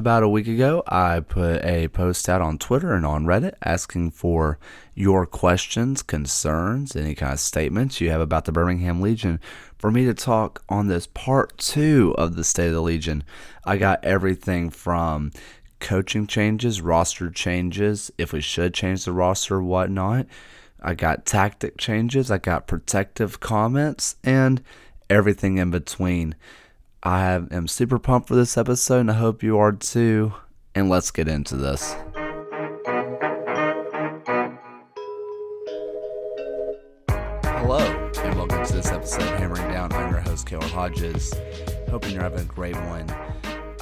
About a week ago, I put a post out on Twitter and on Reddit asking for your questions, concerns, any kind of statements you have about the Birmingham Legion for me to talk on this part two of the State of the Legion. I got everything from coaching changes, roster changes, if we should change the roster, whatnot. I got tactic changes, I got protective comments, and everything in between. I am super pumped for this episode, and I hope you are too. And let's get into this. Hello, and welcome to this episode of Hammering Down. I'm your host, Caleb Hodges. Hoping you're having a great one.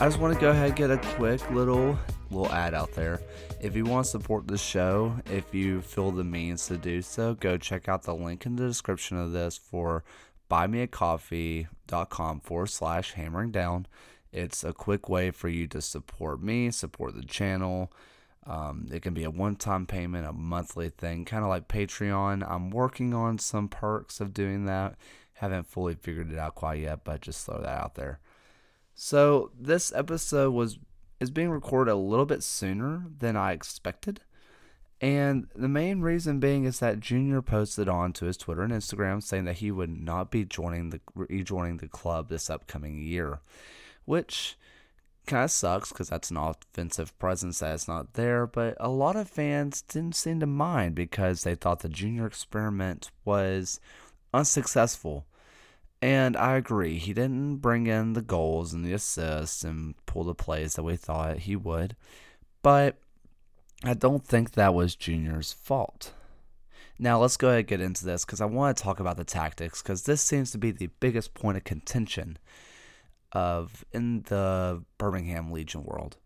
I just want to go ahead and get a quick little little ad out there. If you want to support the show, if you feel the means to do so, go check out the link in the description of this for buymeacoffee.com forward slash hammering down. It's a quick way for you to support me, support the channel. Um, it can be a one time payment, a monthly thing, kind of like Patreon. I'm working on some perks of doing that. Haven't fully figured it out quite yet, but just throw that out there. So this episode was is being recorded a little bit sooner than I expected. And the main reason being is that Junior posted on to his Twitter and Instagram saying that he would not be joining the rejoining the club this upcoming year, which kind of sucks because that's an offensive presence that is not there. But a lot of fans didn't seem to mind because they thought the Junior experiment was unsuccessful. And I agree, he didn't bring in the goals and the assists and pull the plays that we thought he would. But I don't think that was Junior's fault. Now, let's go ahead and get into this because I want to talk about the tactics because this seems to be the biggest point of contention of in the Birmingham Legion world.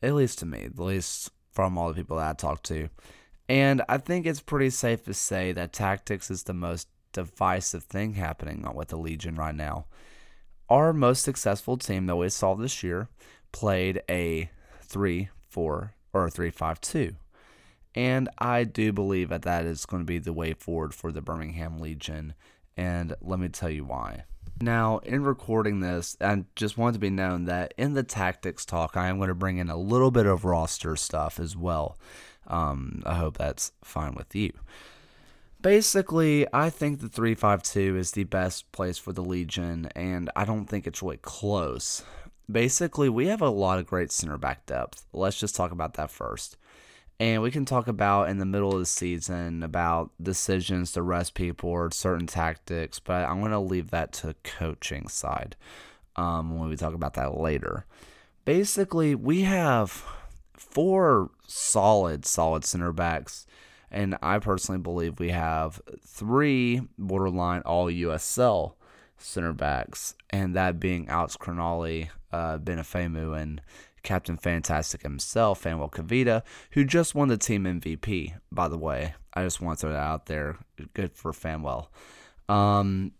At least to me, at least from all the people that I talked to. And I think it's pretty safe to say that tactics is the most divisive thing happening with the Legion right now. Our most successful team that we saw this year played a 3 4 or a 352. And I do believe that that is going to be the way forward for the Birmingham Legion. And let me tell you why. Now, in recording this, I just want to be known that in the tactics talk, I am going to bring in a little bit of roster stuff as well. Um, I hope that's fine with you. Basically, I think the 352 is the best place for the Legion, and I don't think it's really close basically, we have a lot of great center back depth. Let's just talk about that first. And we can talk about in the middle of the season about decisions to rest people or certain tactics, but I'm going to leave that to coaching side um, when we talk about that later. Basically, we have four solid, solid center backs, and I personally believe we have three borderline all USL center backs, and that being Alex Crognale, uh, Ben Afemu, and Captain Fantastic himself, Phanuel Kavita, who just won the team MVP, by the way. I just want to throw that out there. Good for Phanuel. Um,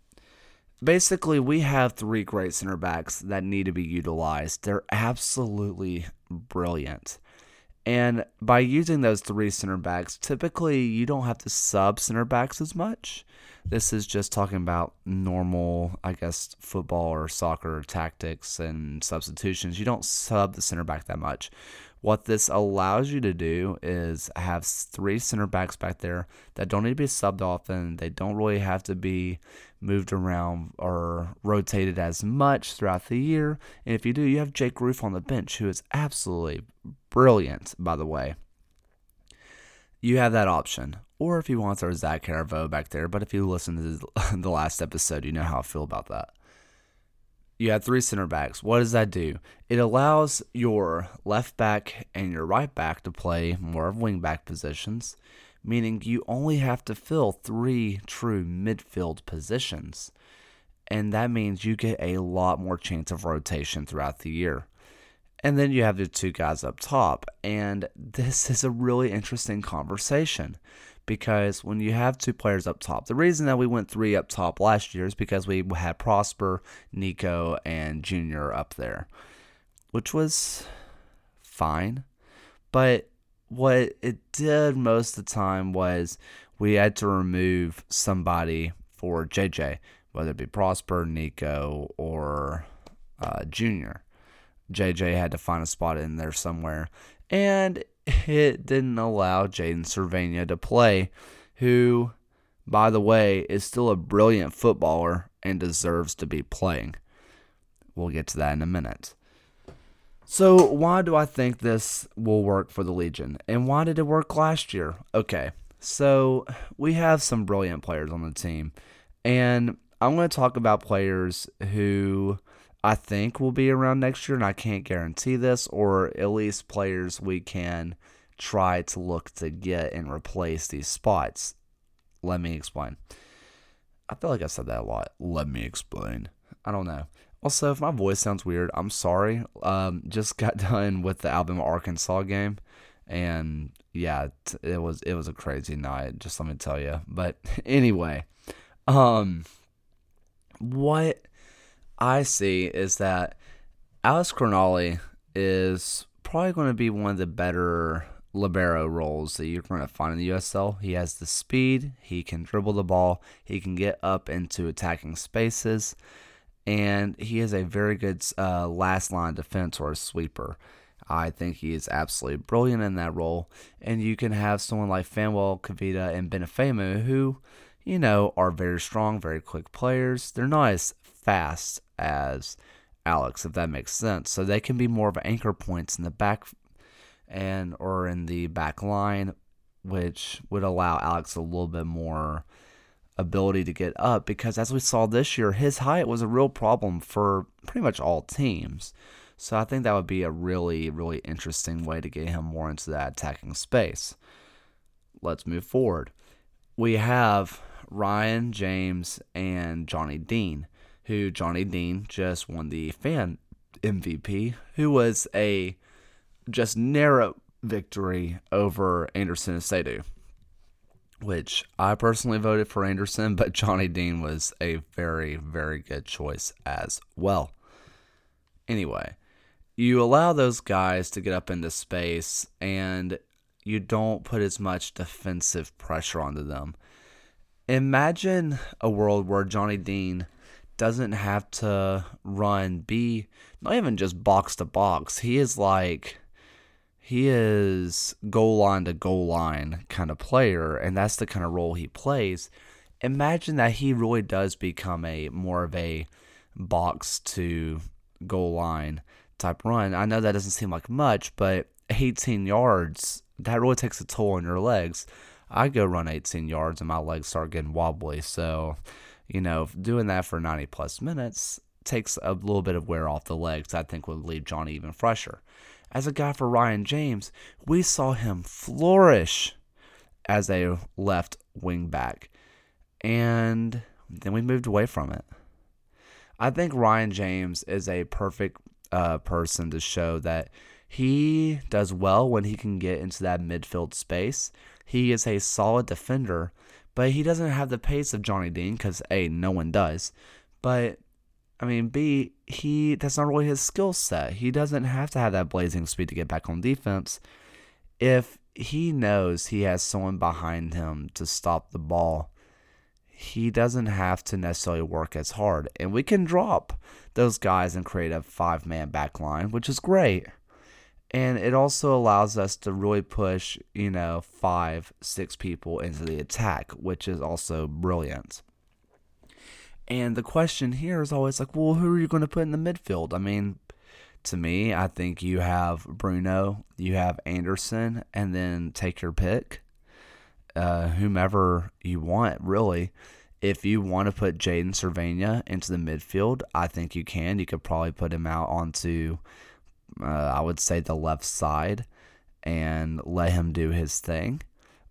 basically, we have three great center backs that need to be utilized. They're absolutely brilliant. And by using those three center backs, typically you don't have to sub center backs as much. This is just talking about normal, I guess, football or soccer tactics and substitutions. You don't sub the center back that much. What this allows you to do is have three center backs back there that don't need to be subbed often. They don't really have to be moved around or rotated as much throughout the year. And if you do, you have Jake Rufe on the bench, who is absolutely brilliant, by the way. You have that option or if you want to throw Zach Caravo back there. But if you listen to the last episode, you know how I feel about that. You have three center backs. What does that do? It allows your left back and your right back to play more of wing back positions, meaning you only have to fill three true midfield positions. And that means you get a lot more chance of rotation throughout the year. And then you have the two guys up top. And this is a really interesting conversation because when you have two players up top, the reason that we went three up top last year is because we had Prosper, Neco, and Junior up there, which was fine. But what it did most of the time was we had to remove somebody for JJ, whether it be Prosper, Neco, or uh, Junior. JJ had to find a spot in there somewhere. And it didn't allow Jaden Servania to play, who, by the way, is still a brilliant footballer and deserves to be playing. We'll get to that in a minute. So, why do I think this will work for the Legion? And why did it work last year? Okay, so we have some brilliant players on the team. And I'm going to talk about players who I think will be around next year, and I can't guarantee this, or at least players we can try to look to get and replace these spots. Let me explain. I feel like I said that a lot. Let me explain. I don't know. Also, if my voice sounds weird, I'm sorry. Um, just got done with the Alabama Arkansas game, and yeah, it was it was a crazy night. Just let me tell you. But anyway, um, what I see is that Alex Crognale is probably going to be one of the better libero roles that you're going to find in the USL. He has the speed, he can dribble the ball, he can get up into attacking spaces, and he is a very good uh, last line defense or a sweeper. I think he is absolutely brilliant in that role, and you can have someone like Phanuel Kavita and Ben Afemu who, you know, are very strong, very quick players. They're not as fast as Alex, if that makes sense. So they can be more of anchor points in the back and or in the back line, which would allow Alex a little bit more ability to get up because as we saw this year, his height was a real problem for pretty much all teams. So I think that would be a really, really interesting way to get him more into that attacking space. Let's move forward. We have Ryan James and Johnny Dean, who Johnny Dean just won the fan MVP, who was a just narrow victory over Anderson Asiedu, which I personally voted for Anderson, but Johnny Dean was a very, very good choice as well. Anyway, you allow those guys to get up into space and you don't put as much defensive pressure onto them. Imagine a world where Johnny Dean doesn't have to run, be not even just box to box. He is like he is goal line to goal line kind of player, and that's the kind of role he plays. Imagine that he really does become a more of a box to goal line type run. I know that doesn't seem like much, but 18 yards, that really takes a toll on your legs. I go run 18 yards and my legs start getting wobbly. So, you know, doing that for 90 plus minutes takes a little bit of wear off the legs. I think would leave Johnny even fresher as a guy for Ryan James, we saw him flourish as a left wing back. And then we moved away from it. I think Ryan James is a perfect uh, person to show that he does well when he can get into that midfield space. He is a solid defender, but he doesn't have the pace of Johnny Dean because A, no one does. But I mean, B, he that's not really his skill set. He doesn't have to have that blazing speed to get back on defense. If he knows he has someone behind him to stop the ball, he doesn't have to necessarily work as hard. And we can drop those guys and create a five man back line, which is great. And it also allows us to really push, you know, five, six people into the attack, which is also brilliant. And the question here is always like, well, who are you going to put in the midfield? I mean, to me, I think you have Bruno, you have Anderson, and then take your pick, uh, whomever you want, really. If you want to put Jaden Servania into the midfield, I think you can. You could probably put him out onto, uh, I would say, the left side and let him do his thing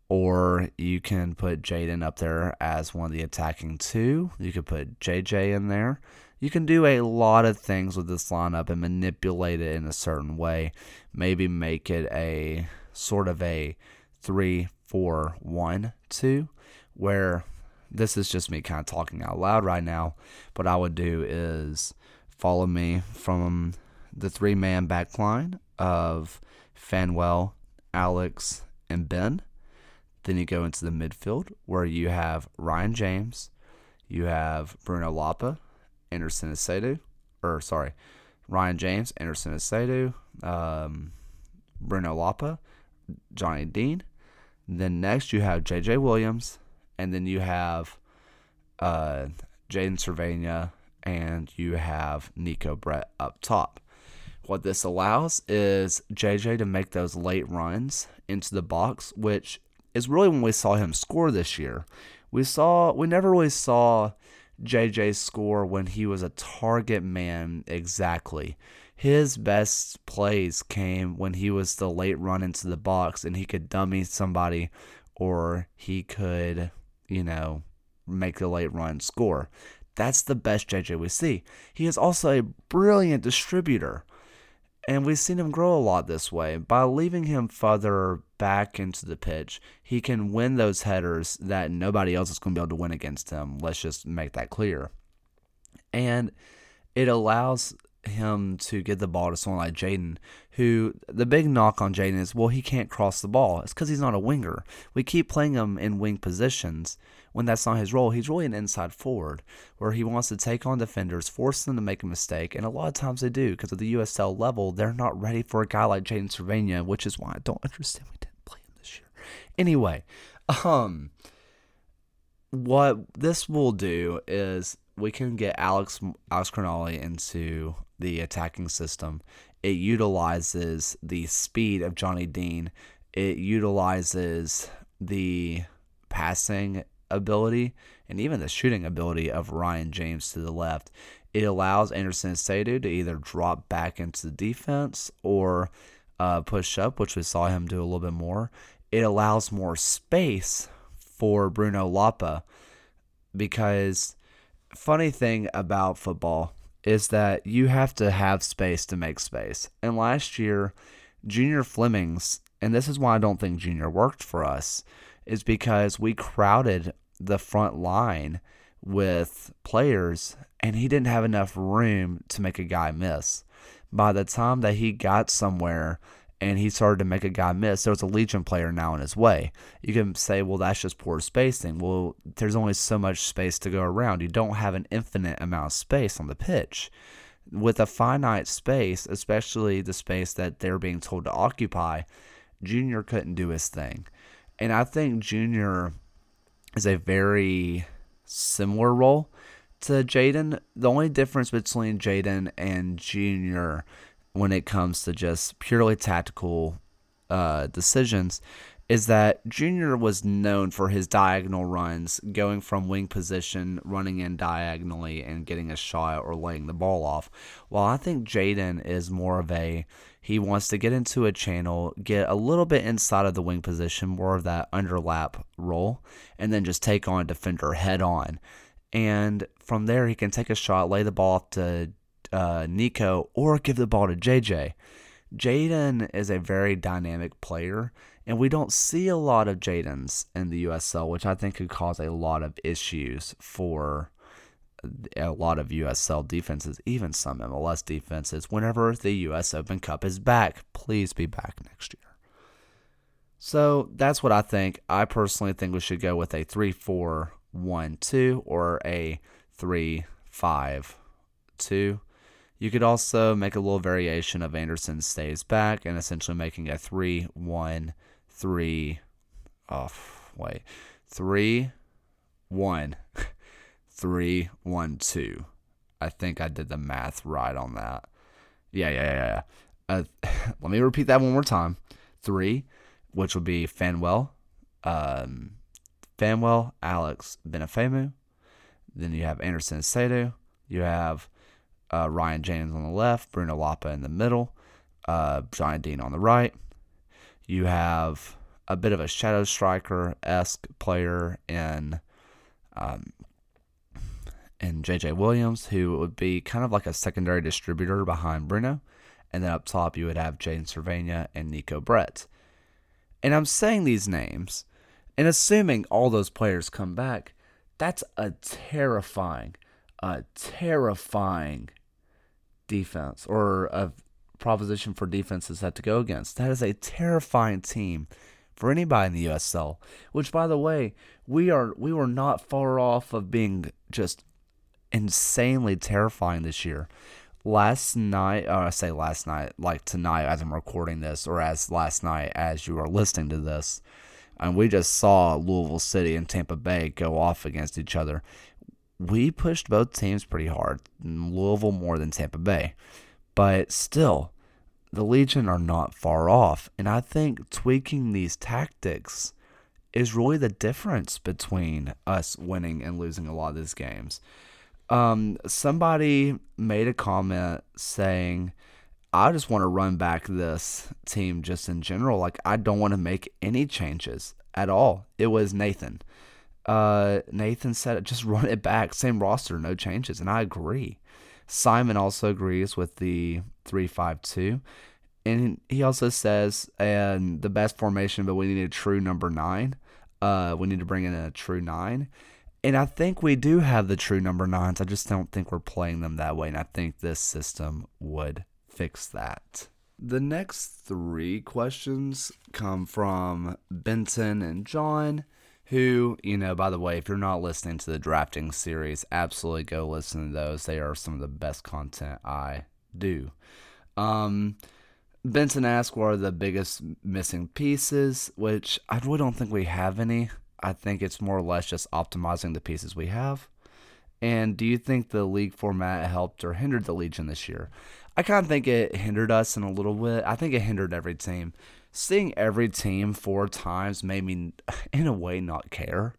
or you can put Jaden up there as one of the attacking two. You could put JJ in there. You can do a lot of things with this lineup and manipulate it in a certain way. Maybe make it a sort of a three, four, one, two, where this is just me kind of talking out loud right now. What I would do is follow me from the three man back line of Fanwell, Alex, and Ben then you go into the midfield where you have Ryan James, you have Bruno Lapa, Anderson Asiedu, or sorry, Ryan James, Anderson Asiedu, um, Bruno Lapa, Johnny Dean. Then next you have J.J. Williams, and then you have uh, Jaden Servania, and you have Neco Brett up top. What this allows is JJ to make those late runs into the box, which is really when we saw him score this year. We saw we never really saw JJ score when he was a target man exactly. His best plays came when he was the late run into the box and he could dummy somebody or he could, you know, make the late run score. That's the best JJ we see. He is also a brilliant distributor. And we've seen him grow a lot this way. By leaving him further back into the pitch, he can win those headers that nobody else is going to be able to win against him. Let's just make that clear. And it allows him to get the ball to someone like Jaden, who the big knock on Jaden is, well, he can't cross the ball. It's because he's not a winger. We keep playing him in wing positions, when that's not his role. He's really an inside forward where he wants to take on defenders, force them to make a mistake, and a lot of times they do because at the USL level, they're not ready for a guy like Jaden Servania, which is why I don't understand we didn't play him this year. Anyway, um, what this will do is we can get Alex Alex Crognale into the attacking system. It utilizes the speed of Johnny Dean. It utilizes the passing ability and even the shooting ability of Ryan James to the left. It allows Anderson Asiedu to either drop back into the defense or uh, push up, which we saw him do a little bit more. It allows more space for Bruno Lapa because funny thing about football is that you have to have space to make space. And last year, Junior Flemmings, and this is why I don't think Junior worked for us, is because we crowded the front line with players and he didn't have enough room to make a guy miss. By the time that he got somewhere and he started to make a guy miss, there was a Legion player now in his way. You can say, well, that's just poor spacing. Well, there's only so much space to go around. You don't have an infinite amount of space on the pitch. With a finite space, especially the space that they're being told to occupy, Junior couldn't do his thing. And I think Junior is a very similar role to Jaden. The only difference between Jaden and Junior when it comes to just purely tactical uh, decisions is that Junior was known for his diagonal runs, going from wing position, running in diagonally, and getting a shot or laying the ball off. While I think Jaden is more of a he wants to get into a channel, get a little bit inside of the wing position, more of that underlap role, and then just take on a defender head on. And from there, he can take a shot, lay the ball off to uh, Neco, or give the ball to JJ. Jaden is a very dynamic player, and we don't see a lot of Jadens in the USL, which I think could cause a lot of issues for a lot of USL defenses, even some MLS defenses, whenever the US Open Cup is back. Please be back next year. So that's what I think. I personally think we should go with a 3 4 1 2 or a 3 5 2. You could also make a little variation of Anderson stays back and essentially making a 3 1 3. Oh, wait. 3 1. three, one, two. I think I did the math right on that. Yeah, yeah, yeah. Uh, let me repeat that one more time. Three, which would be Fanwell, um, Phanuel, Alex Ben Afemu. Then you have Anderson Asiedu. You have uh, Ryan James on the left, Bruno Lapa in the middle, uh, Dean on the right. You have a bit of a shadow striker esque player in um, and JJ Williams, who would be kind of like a secondary distributor behind Bruno. And then up top, you would have Jaden Servania and Neco Brett. And I'm saying these names and assuming all those players come back, that's a terrifying, a terrifying defense or a proposition for defenses that to go against. That is a terrifying team for anybody in the USL. Which, by the way, we are we were not far off of being just insanely terrifying this year. last night, or I say last night, like tonight as I'm recording this, or as last night as you are listening to this, and we just saw Louisville City and Tampa Bay go off against each other. We pushed both teams pretty hard, Louisville more than Tampa Bay, but still, the Legion are not far off. And I think tweaking these tactics is really the difference between us winning and losing a lot of these games. Um, somebody made a comment saying, I just want to run back this team just in general. Like, I don't want to make any changes at all. It was Nathan. Uh, Nathan said, just run it back. Same roster, no changes. And I agree. Simon also agrees with the 352. And he also says, and the best formation, but we need a true number nine. Uh, we need to bring in a true nine. And I think we do have the true number nines. I just don't think we're playing them that way. And I think this system would fix that. The next three questions come from Benton and John, who, you know, by the way, if you're not listening to the drafting series, absolutely go listen to those. They are some of the best content I do. Um, Benson asked, What are the biggest missing pieces? Which I really don't think we have any. I think it's more or less just optimizing the pieces we have. And do you think the league format helped or hindered the Legion this year? I kind of think it hindered us in a little bit. I think it hindered every team. Seeing every team four times made me, in a way, not care.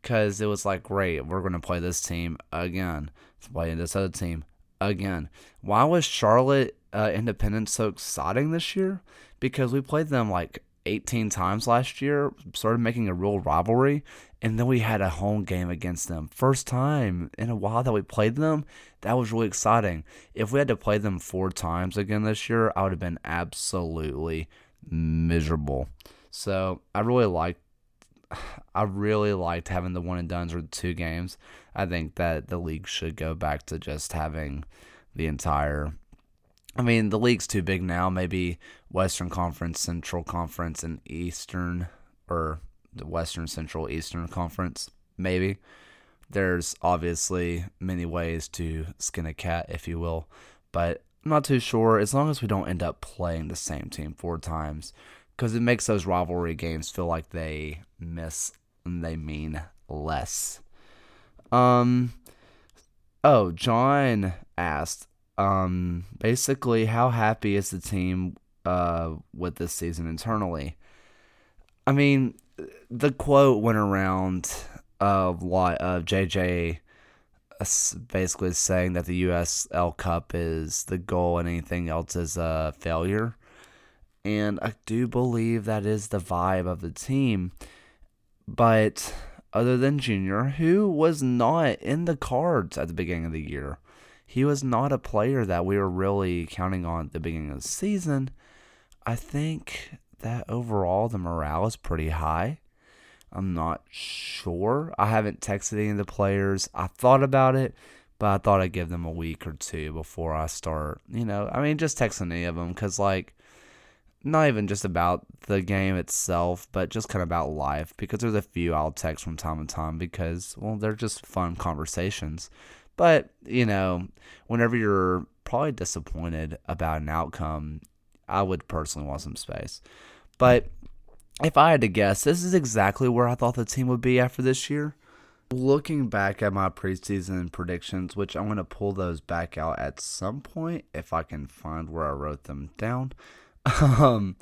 Because it was like, great, we're going to play this team again. Play this other team again. Why was Charlotte uh, Independence so exciting this year? Because we played them like 18 times last year, started making a real rivalry, and then we had a home game against them. First time in a while that we played them, that was really exciting. If we had to play them four times again this year, I would have been absolutely miserable. So I really liked I really liked having the one and duns or the two games. I think that the league should go back to just having the entire I mean, the league's too big now. Maybe Western Conference, Central Conference, and Eastern, or the Western, Central, Eastern Conference. Maybe. There's obviously many ways to skin a cat, if you will, but I'm not too sure. As long as we don't end up playing the same team four times, because it makes those rivalry games feel like they miss and they mean less. Um. Oh, John asked, um, basically, how happy is the team uh, with this season internally? I mean, the quote went around of lot of JJ basically saying that the USL Cup is the goal and anything else is a failure. And I do believe that is the vibe of the team. But other than Junior, who was not in the cards at the beginning of the year, he was not a player that we were really counting on at the beginning of the season. I think that overall the morale is pretty high. I'm not sure. I haven't texted any of the players. I thought about it, but I thought I'd give them a week or two before I start. You know, I mean, just texting any of them because, like, not even just about the game itself, but just kind of about life. Because there's a few I'll text from time to time because, well, they're just fun conversations. But, you know, whenever you're probably disappointed about an outcome, I would personally want some space. But if I had to guess, this is exactly where I thought the team would be after this year. Looking back at my preseason predictions, which I'm going to pull those back out at some point if I can find where I wrote them down. Um,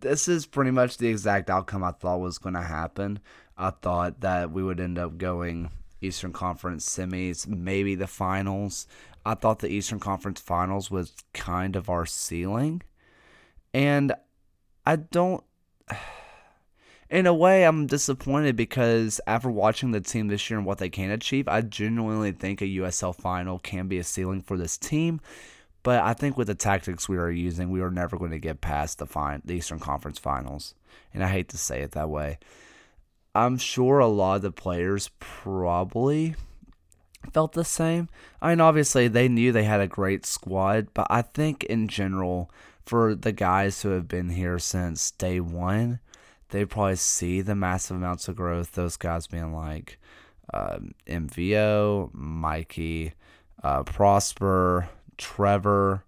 this is pretty much the exact outcome I thought was going to happen. I thought that we would end up going Eastern Conference semis, maybe the finals. I thought the Eastern Conference finals was kind of our ceiling. And I don't. In a way, I'm disappointed because after watching the team this year and what they can achieve, I genuinely think a USL final can be a ceiling for this team. But I think with the tactics we are using, we are never going to get past the, fin- the Eastern Conference finals. And I hate to say it that way. I'm sure a lot of the players probably felt the same. I mean, obviously, they knew they had a great squad, but I think in general, for the guys who have been here since day one, they probably see the massive amounts of growth. Those guys being like um, MVO, Mikey, uh, Prosper, Trevor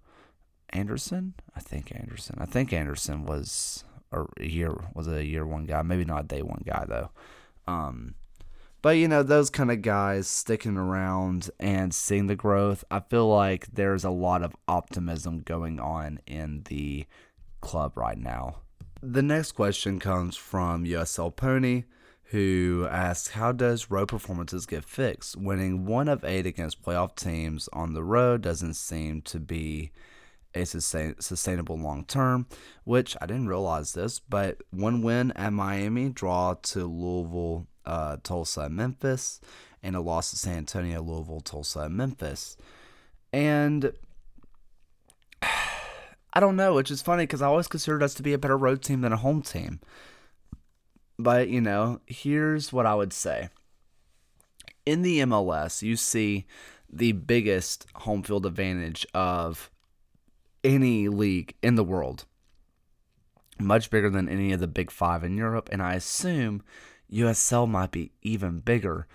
Anderson. I think Anderson. I think Anderson was a year was a year one guy. Maybe not a day one guy though. Um, but you know those kind of guys sticking around and seeing the growth. I feel like there's a lot of optimism going on in the club right now. The next question comes from USL Pony who asks, How does road performances get fixed? Winning one of eight against playoff teams on the road doesn't seem to be a sustain- sustainable long term, which I didn't realize this, but one win at Miami, draw to Louisville, uh, Tulsa, Memphis, and a loss to San Antonio, Louisville, Tulsa, Memphis. And I don't know, which is funny because I always considered us to be a better road team than a home team. But, you know, here's what I would say. In the MLS, you see the biggest home field advantage of any league in the world. Much bigger than any of the big five in Europe. And I assume USL might be even bigger.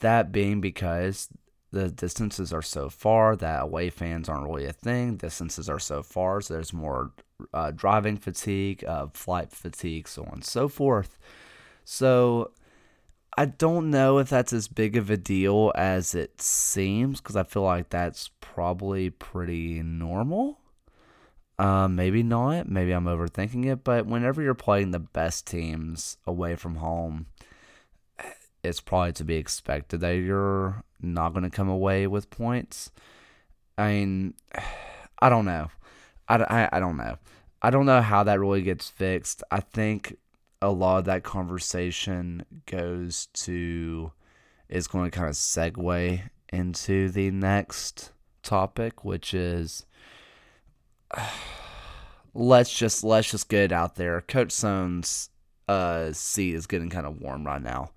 That being because the distances are so far that away fans aren't really a thing. Distances are so far, so there's more uh, driving fatigue, uh, flight fatigue, so on and so forth. So I don't know if that's as big of a deal as it seems because I feel like that's probably pretty normal. Uh, maybe not. Maybe I'm overthinking it. But whenever you're playing the best teams away from home, it's probably to be expected that you're not going to come away with points. I mean, I don't know. I, I, I don't know. I don't know how that really gets fixed. I think a lot of that conversation goes to is going to kind of segue into the next topic, which is let's just let's just get it out there. Coach Soehn's uh, seat is getting kind of warm right now,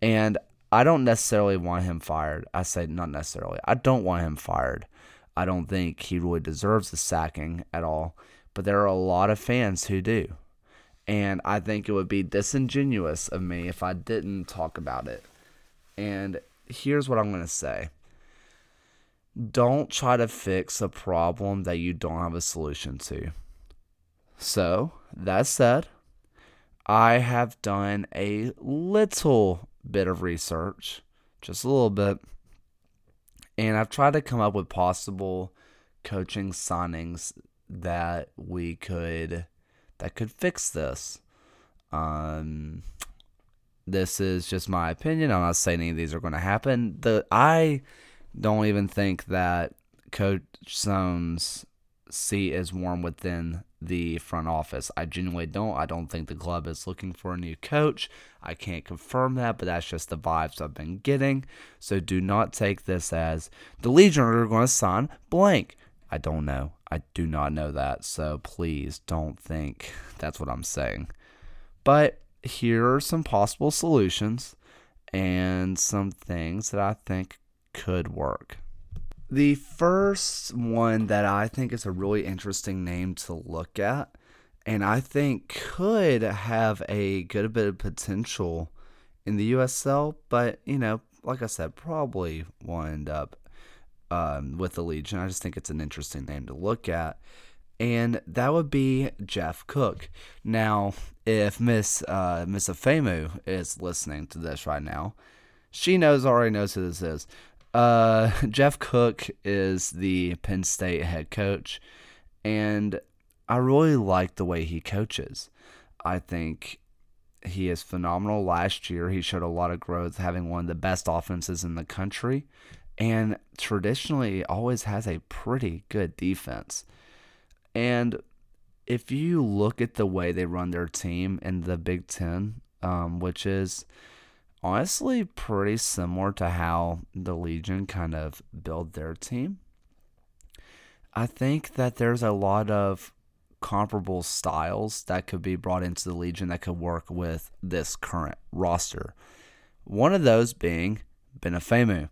and I don't necessarily want him fired. I say not necessarily. I don't want him fired. I don't think he really deserves the sacking at all. But there are a lot of fans who do. And I think it would be disingenuous of me if I didn't talk about it. And here's what I'm going to say don't try to fix a problem that you don't have a solution to. So, that said, I have done a little bit of research, just a little bit, and I've tried to come up with possible coaching signings that we could that could fix this. Um, this is just my opinion. I'm not saying any of these are going to happen. The I don't even think that Coach Soehn's seat is warm within the front office. I genuinely don't. I don't think the club is looking for a new coach. I can't confirm that, but that's just the vibes I've been getting. So do not take this as the Legion are going to sign blank. I don't know. I do not know that. So please don't think that's what I'm saying. But here are some possible solutions and some things that I think could work. The first one that I think is a really interesting name to look at, and I think could have a good bit of potential in the USL, but you know, like I said, probably will end up um, with the Legion. I just think it's an interesting name to look at. And that would be Jeff Cook. Now, if Miss uh, Miss Afemu is listening to this right now, she knows already knows who this is. Uh, Jeff Cook is the Penn State head coach, and I really like the way he coaches. I think he is phenomenal. Last year, he showed a lot of growth, having one of the best offenses in the country and traditionally always has a pretty good defense. And if you look at the way they run their team in the Big Ten, um, which is honestly pretty similar to how the Legion kind of build their team, I think that there's a lot of comparable styles that could be brought into the Legion that could work with this current roster. One of those being Ben Afemu.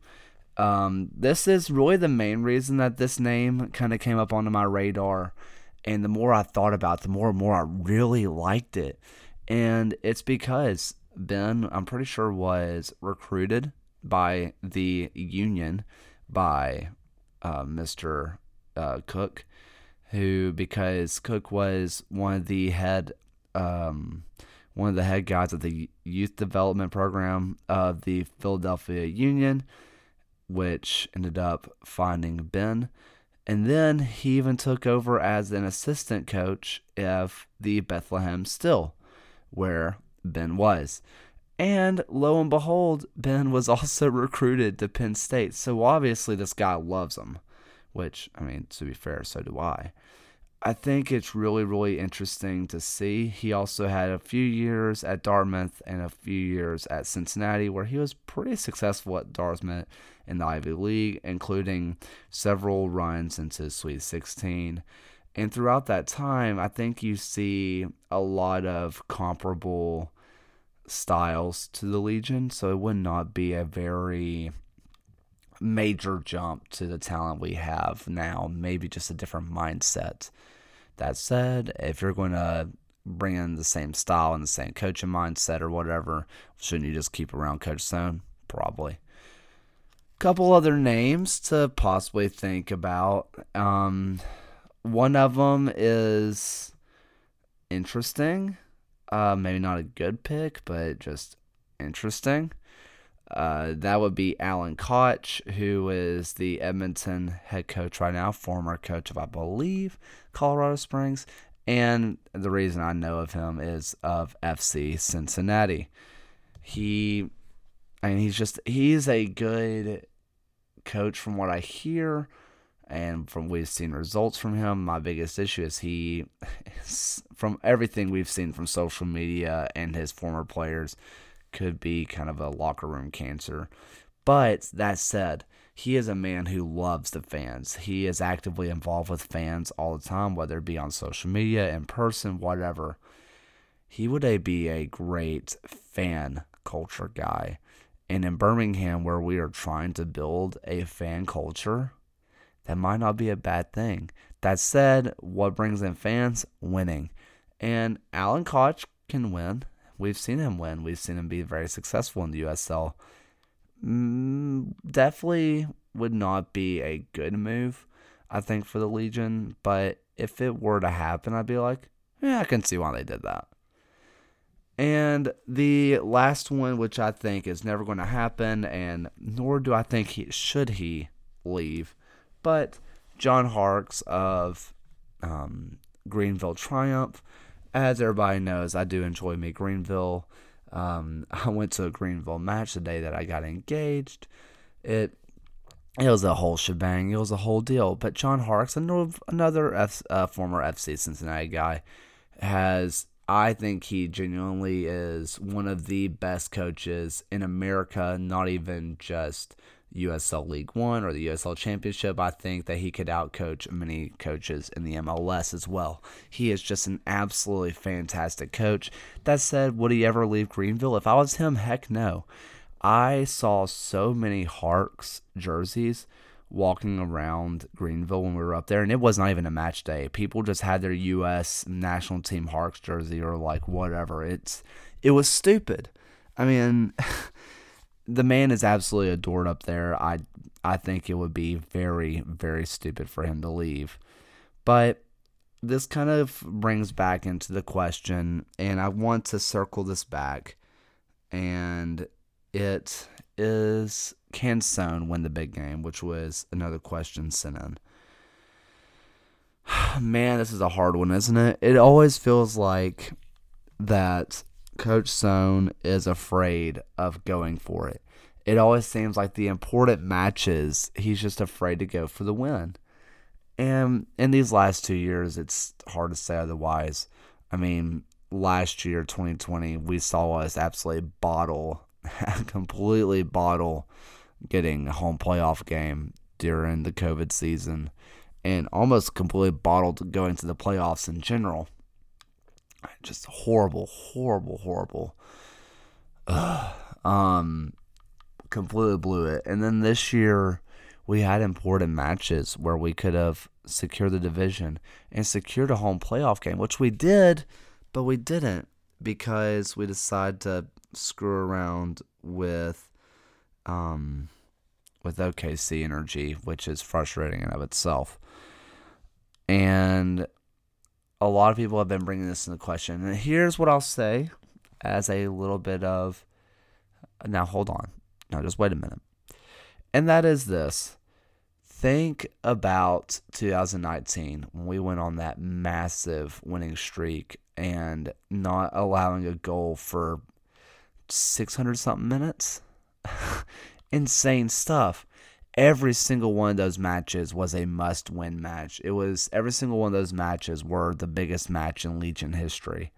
Um, this is really the main reason that this name kind of came up onto my radar. And the more I thought about it, the more and more I really liked it. And it's because Ben, I'm pretty sure, was recruited by the union by uh, Mr. uh, Cook, who because Cook was one of the head um, one of the head guys of the youth development program of the Philadelphia Union, which ended up finding Ben. And then he even took over as an assistant coach of the Bethlehem Steel, where Ben was. And lo and behold, Ben was also recruited to Penn State. So obviously, this guy loves him, which, I mean, to be fair, so do I. I think it's really, really interesting to see. He also had a few years at Dartmouth and a few years at Cincinnati, where he was pretty successful at Dartmouth in the Ivy League, including several runs into Sweet 16. And throughout that time, I think you see a lot of comparable styles to the Legion, so it would not be a very major jump to the talent we have now, maybe just a different mindset. That said, if you're going to bring in the same style and the same coaching mindset or whatever, shouldn't you just keep around Coach Stone? Probably. Couple other names to possibly think about. Um, one of them is interesting. Uh, maybe not a good pick, but just interesting. Uh, that would be Alan Koch, who is the Edmonton head coach right now, former coach of, I believe, Colorado Springs. And the reason I know of him is of FC Cincinnati. He, I mean, he's just, he's a good coach from what I hear and from we've seen results from him. My biggest issue is he, from everything we've seen from social media and his former players, could be kind of a locker room cancer. But that said, he is a man who loves the fans. He is actively involved with fans all the time, whether it be on social media, in person, whatever. He would be a great fan culture guy. And in Birmingham, where we are trying to build a fan culture, that might not be a bad thing. That said, what brings in fans? Winning. And Alan Koch can win. We've seen him win. We've seen him be very successful in the USL. Mm, definitely would not be a good move, I think, for the Legion. But if it were to happen, I'd be like, yeah, I can see why they did that. And the last one, which I think is never going to happen, and nor do I think he should he leave, but John Harkes of um, Greenville Triumph as everybody knows, I do enjoy me Greenville. Um, I went to a Greenville match the day that I got engaged. It it was a whole shebang. It was a whole deal. But John Harkes, another F, uh, former FC Cincinnati guy, has I think he genuinely is one of the best coaches in America. Not even just USL League One or the USL Championship, I think that he could outcoach many coaches in the MLS as well. He is just an absolutely fantastic coach. That said, would he ever leave Greenville? If I was him, heck no. I saw so many Harkes jerseys walking around Greenville when we were up there, and it was not even a match day. People just had their U.S. national team Harkes jersey or like whatever. It's it was stupid. I mean. the man is absolutely adored up there. I I think it would be very very stupid for him to leave. But this kind of brings back into the question and I want to circle this back and it is can Stone win the big game, which was another question sent in. Man, this is a hard one, isn't it? It always feels like that Coach Stone is afraid of going for it. It always seems like the important matches, he's just afraid to go for the win. And in these last two years, it's hard to say otherwise. I mean, last year, 2020, we saw us absolutely bottle, completely bottle getting a home playoff game during the COVID season and almost completely bottled going to the playoffs in general just horrible, horrible, horrible. Ugh. Um, completely blew it. And then this year, we had important matches where we could have secured the division and secured a home playoff game, which we did, but we didn't because we decided to screw around with um with OKC energy, which is frustrating in of itself. And a lot of people have been bringing this into question. And here's what I'll say as a little bit of now, hold on. Now, just wait a minute. And that is this think about 2019 when we went on that massive winning streak and not allowing a goal for 600 something minutes. Insane stuff. Every single one of those matches was a must win match. It was every single one of those matches were the biggest match in Legion history.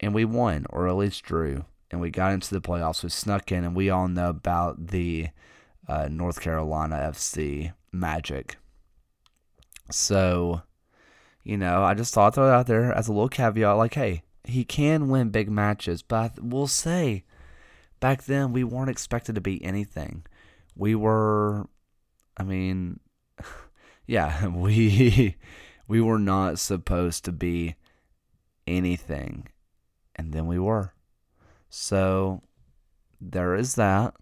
And we won, or at least drew. And we got into the playoffs. We snuck in, and we all know about the uh, North Carolina FC magic. So, you know, I just thought it out there as a little caveat like, hey, he can win big matches, but we'll say back then we weren't expected to be anything. We were, I mean, yeah, we we were not supposed to be anything, and then we were. So there is that.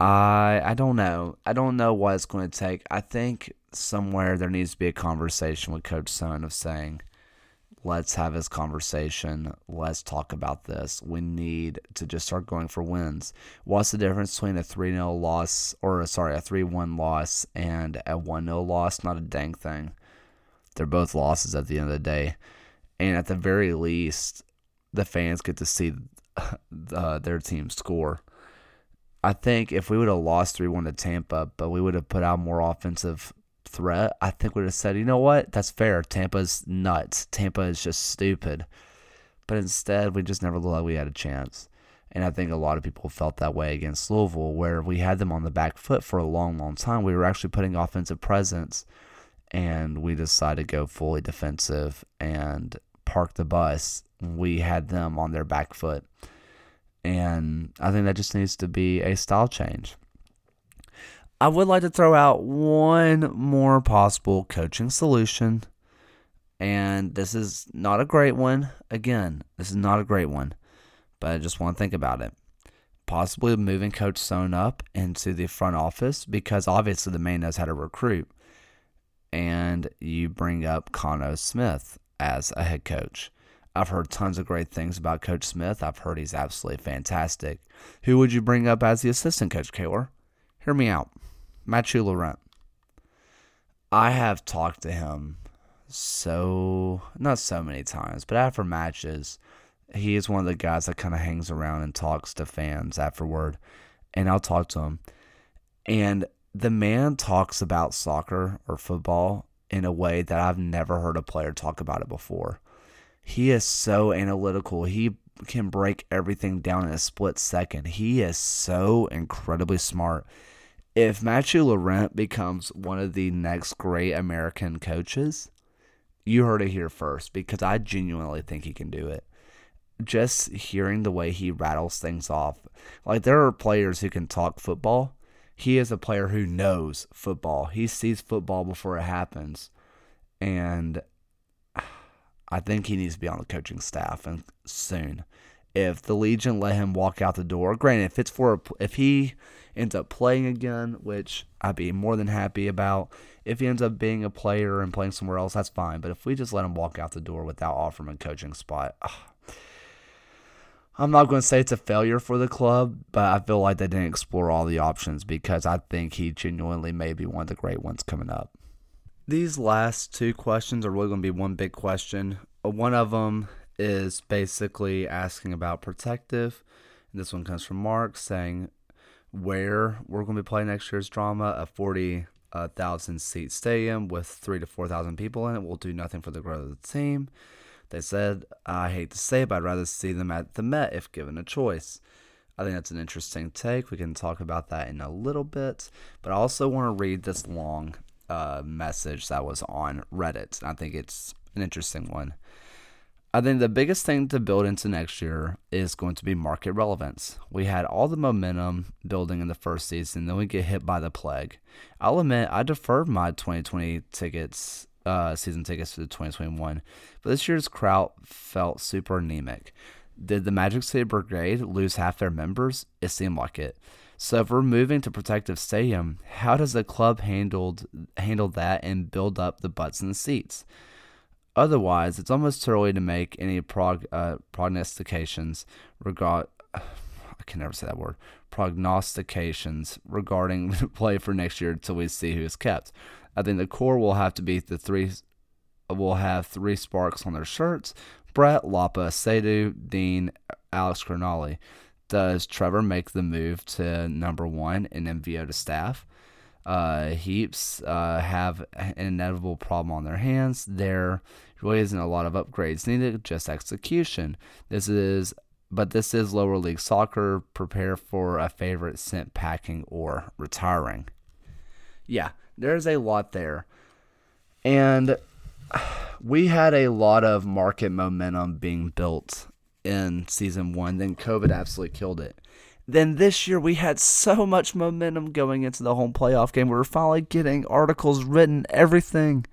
I I don't know. I don't know what it's going to take. I think somewhere there needs to be a conversation with Coach Soehn of saying, let's have this conversation. Let's talk about this. We need to just start going for wins. What's the difference between a 3 0 loss, or sorry, a 3 1 loss and a 1 0 loss? Not a dang thing. They're both losses at the end of the day. And at the very least, the fans get to see uh, their team score. I think if we would have lost 3 1 to Tampa, but we would have put out more offensive threat, I think would have said, you know what? That's fair. Tampa's nuts. Tampa is just stupid. But instead, we just never looked like we had a chance. And I think a lot of people felt that way against Louisville, where we had them on the back foot for a long, long time. We were actually putting offensive presence, and we decided to go fully defensive and park the bus. We had them on their back foot. And I think that just needs to be a style change. I would like to throw out one more possible coaching solution. And this is not a great one. Again, this is not a great one, but I just want to think about it. Possibly moving Coach Stone up into the front office because obviously the man knows how to recruit. And you bring up Cano Smith as a head coach. I've heard tons of great things about Coach Smith. I've heard he's absolutely fantastic. Who would you bring up as the assistant coach, Kaylor? Hear me out. Mathieu Laurent. I have talked to him so, not so many times, but after matches, he is one of the guys that kind of hangs around and talks to fans afterward. And I'll talk to him. And the man talks about soccer or football in a way that I've never heard a player talk about it before. He is so analytical. He can break everything down in a split second. He is so incredibly smart. If Mathieu Laurent becomes one of the next great American coaches, you heard it here first because I genuinely think he can do it. Just hearing the way he rattles things off. Like there are players who can talk football. He is a player who knows football. He sees football before it happens. And I think he needs to be on the coaching staff and soon. If the Legion let him walk out the door, granted, if it's for if he ends up playing again, which I'd be more than happy about. If he ends up being a player and playing somewhere else, that's fine. But if we just let him walk out the door without offering a coaching spot, ugh, I'm not going to say it's a failure for the club, but I feel like they didn't explore all the options because I think he genuinely may be one of the great ones coming up. These last two questions are really going to be one big question. Uh, one of them is basically asking about protective. This one comes from Mark saying where we're going to be playing next year's drama, a 40,000 seat stadium with three to 4,000 people in it will do nothing for the growth of the team. They said, I hate to say it, but I'd rather see them at the Met if given a choice. I think that's an interesting take. We can talk about that in a little bit, but I also want to read this long uh, message that was on Reddit. I think it's an interesting one. I think the biggest thing to build into next year is going to be market relevance. We had all the momentum building in the first season, then we get hit by the plague. I'll admit I deferred my 2020 tickets, uh, season tickets to 2021, but this year's crowd felt super anemic. Did the Magic City Brigade lose half their members? It seemed like it. So if we're moving to protective stadium, how does the club handled handle that and build up the butts in the seats? Otherwise, it's almost too early to make any prog, uh, prognostications regard. I can never say that word. Prognostications regarding the play for next year until we see who is kept. I think the core will have to be the three. Will have three sparks on their shirts: Brett, Lapa, Sadu, Dean, Alex Crognale. Does Trevor make the move to number one in MVO to staff? Uh, Heaps uh, have an inevitable problem on their hands. There really isn't a lot of upgrades needed, just execution. This is, but this is lower league soccer. Prepare for a favorite sent packing or retiring. Yeah, there's a lot there, and we had a lot of market momentum being built in season one. Then COVID absolutely killed it. Then this year we had so much momentum going into the home playoff game. We were finally getting articles written, everything.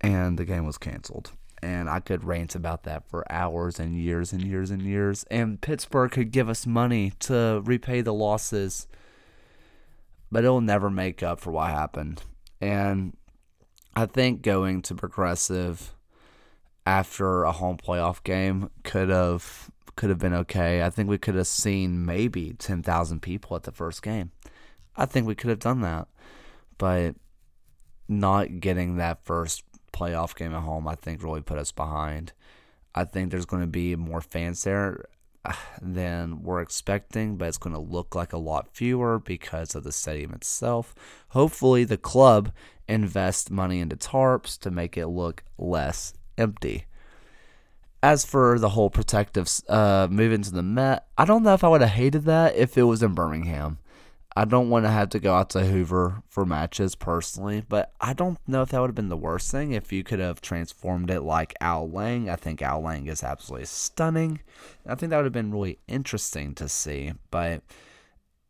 And the game was canceled. And I could rant about that for hours and years and years and years. And Pittsburgh could give us money to repay the losses. But it'll never make up for what happened. And I think going to Progressive after a home playoff game could have could have been okay. I think we could have seen maybe 10,000 people at the first game. I think we could have done that. But not getting that first playoff game at home, I think really put us behind. I think there's going to be more fans there uh, than we're expecting, but it's going to look like a lot fewer because of the stadium itself. Hopefully, the club invest money into tarps to make it look less empty. As for the whole protective uh, moving to the Met, I don't know if I would have hated that if it was in Birmingham. I don't want to have to go out to Hoover for matches personally, but I don't know if that would have been the worst thing if you could have transformed it like Al Lang. I think Al Lang is absolutely stunning. I think that would have been really interesting to see, but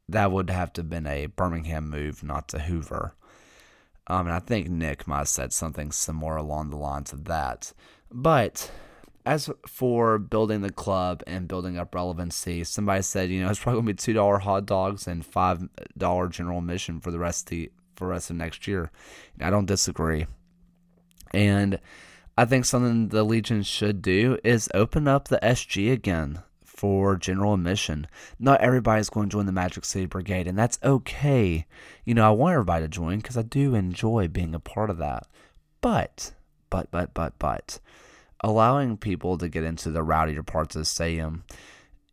that would have to have been a Birmingham move, not to Hoover. Um, and I think Nick might have said something similar along the lines of that. But as for building the club and building up relevancy, somebody said, you know, it's probably gonna be two dollar hot dogs and five dollar general admission for the rest of the for the rest of next year. I don't disagree. And I think something the Legion should do is open up the SG again for general admission. Not everybody's going to join the Magic City Brigade, and that's okay. You know, I want everybody to join because I do enjoy being a part of that. But, but, but, but, but, allowing people to get into the rowdier parts of the stadium,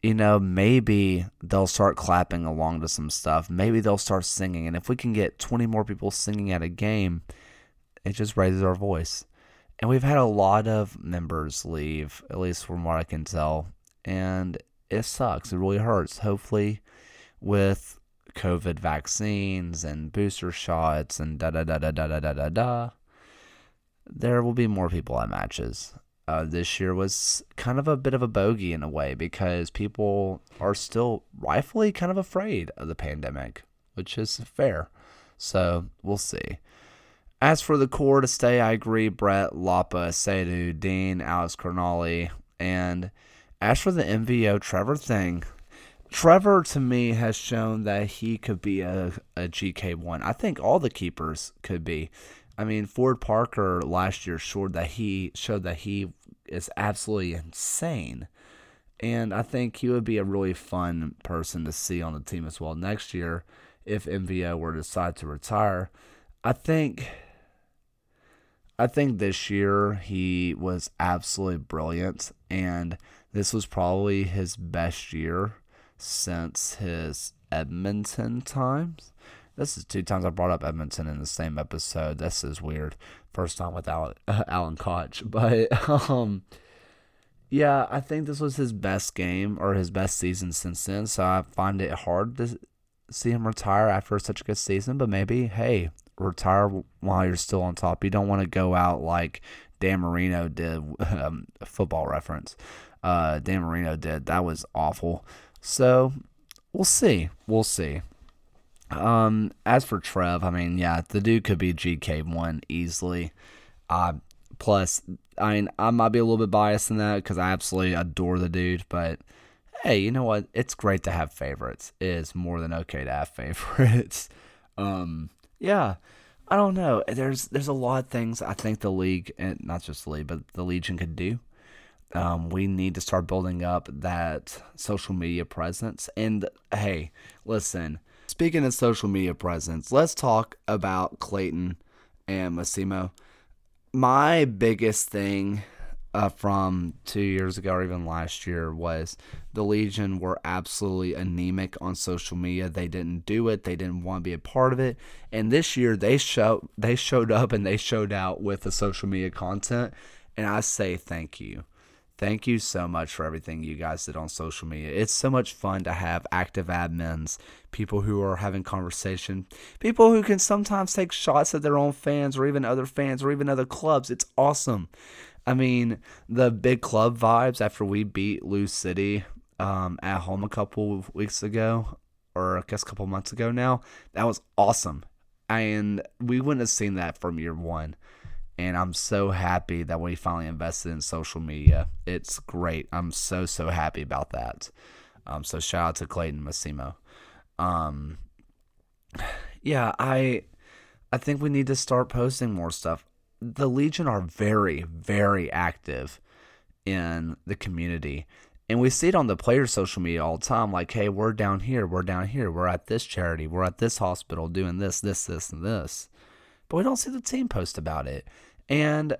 you know, maybe they'll start clapping along to some stuff. Maybe they'll start singing. And if we can get 20 more people singing at a game, it just raises our voice. And we've had a lot of members leave, at least from what I can tell, and it sucks. It really hurts. Hopefully, with COVID vaccines and booster shots and da da da da da da da da there will be more people at matches. Uh, this year was kind of a bit of a bogey in a way because people are still rightfully kind of afraid of the pandemic, which is fair. So we'll see. As for the core to stay, I agree. Brett, Lapa, Sadu, Dean, Alex Crognale, and as for the MVO Trevor thing, Trevor to me has shown that he could be a, a GK1. I think all the keepers could be. I mean, Ford Parker last year showed that he showed that he is absolutely insane. And I think he would be a really fun person to see on the team as well next year if MVO were to decide to retire. I think I think this year he was absolutely brilliant and this was probably his best year since his Edmonton times. This is two times I brought up Edmonton in the same episode. This is weird. First time with Alan, Koch, but um, yeah, I think this was his best game or his best season since then. So I find it hard to see him retire after such a good season. But maybe, hey, retire while you're still on top. You don't want to go out like Dan Marino did. Um, football reference uh, Dan Marino did. That was awful. So we'll see. We'll see. Um, as for Trev, I mean, yeah, the dude could be GK1 easily. Uh, plus, I mean, I might be a little bit biased in that because I absolutely adore the dude, but hey, you know what? It's great to have favorites. It is more than okay to have favorites. um, yeah. I don't know. There's there's a lot of things I think the league and not just the league, but the Legion could do. Um, we need to start building up that social media presence. And hey, listen, speaking of social media presence, let's talk about Clayton and Massimo. My biggest thing uh, from two years ago or even last year was the Legion were absolutely anemic on social media. They didn't do it. They didn't want to be a part of it. And this year they show they showed up and they showed out with the social media content. And I say thank you. Thank you so much for everything you guys did on social media. It's so much fun to have active admins, people who are having conversation, people who can sometimes take shots at their own fans or even other fans or even other clubs. It's awesome. I mean, the big club vibes after we beat Lou City um, at home a couple of weeks ago, or I guess a couple months ago now, that was awesome. And we wouldn't have seen that from year one. And I'm so happy that we finally invested in social media. It's great. I'm so, so happy about that. Um, so shout out to Clayton Massimo. Um, yeah, I I think we need to start posting more stuff the Legion are very, very active in the community. And we see it on the player social media all the time like, hey, we're down here, we're down here, we're at this charity, we're at this hospital doing this, this, this, and this. But we don't see the team post about it. And,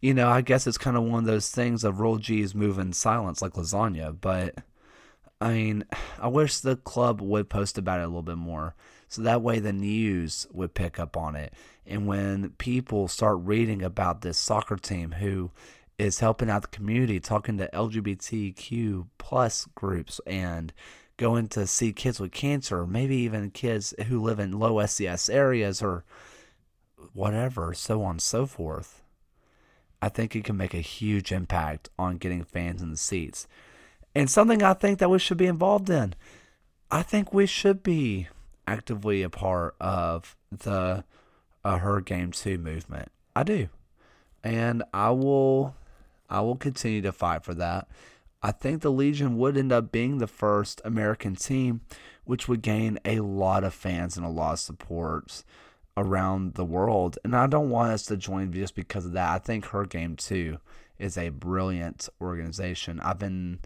you know, I guess it's kind of one of those things of roll G's move in silence like lasagna. But, I mean, I wish the club would post about it a little bit more. So that way the news would pick up on it. And when people start reading about this soccer team who is helping out the community, talking to LGBTQ plus groups and going to see kids with cancer, maybe even kids who live in low SES areas or whatever, so on and so forth. I think it can make a huge impact on getting fans in the seats. And something I think that we should be involved in. I think we should be actively a part of the uh, Her Game Too movement. I do, and I will. I will continue to fight for that. I think the Legion would end up being the first American team, which would gain a lot of fans and a lot of supports around the world. And I don't want us to join just because of that. I think Her Game Too is a brilliant organization. I've been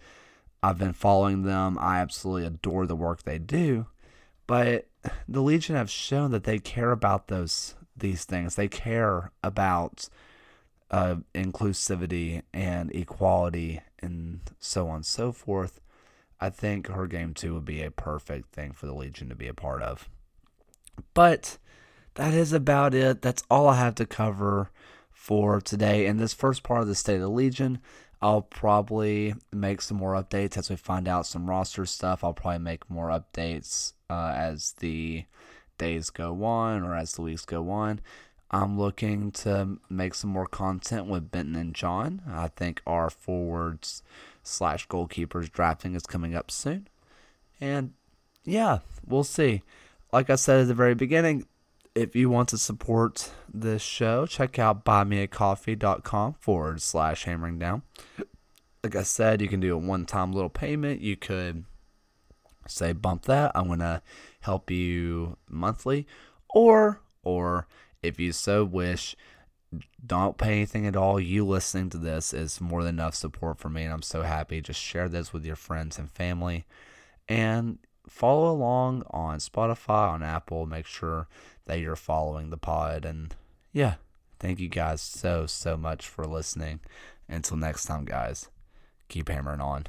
I've been following them. I absolutely adore the work they do. But the Legion have shown that they care about those these things. They care about uh, inclusivity and equality and so on and so forth. I think Her Game Too would be a perfect thing for the Legion to be a part of. But that is about it. That's all I have to cover for today. In this first part of the State of the Legion, I'll probably make some more updates as we find out some roster stuff. I'll probably make more updates uh, as the days go on or as the weeks go on. I'm looking to make some more content with Benton and John. I think our forwards slash goalkeepers drafting is coming up soon. And yeah, we'll see. Like I said at the very beginning, if you want to support this show, check out buymeacoffee.com forward slash hammering down. Like I said, you can do a one time little payment. You could say bump that. I'm gonna help you monthly. Or or if you so wish, don't pay anything at all. You listening to this is more than enough support for me and I'm so happy. Just share this with your friends and family. And follow along on Spotify, on Apple. Make sure that you're following the pod. And yeah, thank you guys so, so much for listening. Until next time, guys, keep hammering on.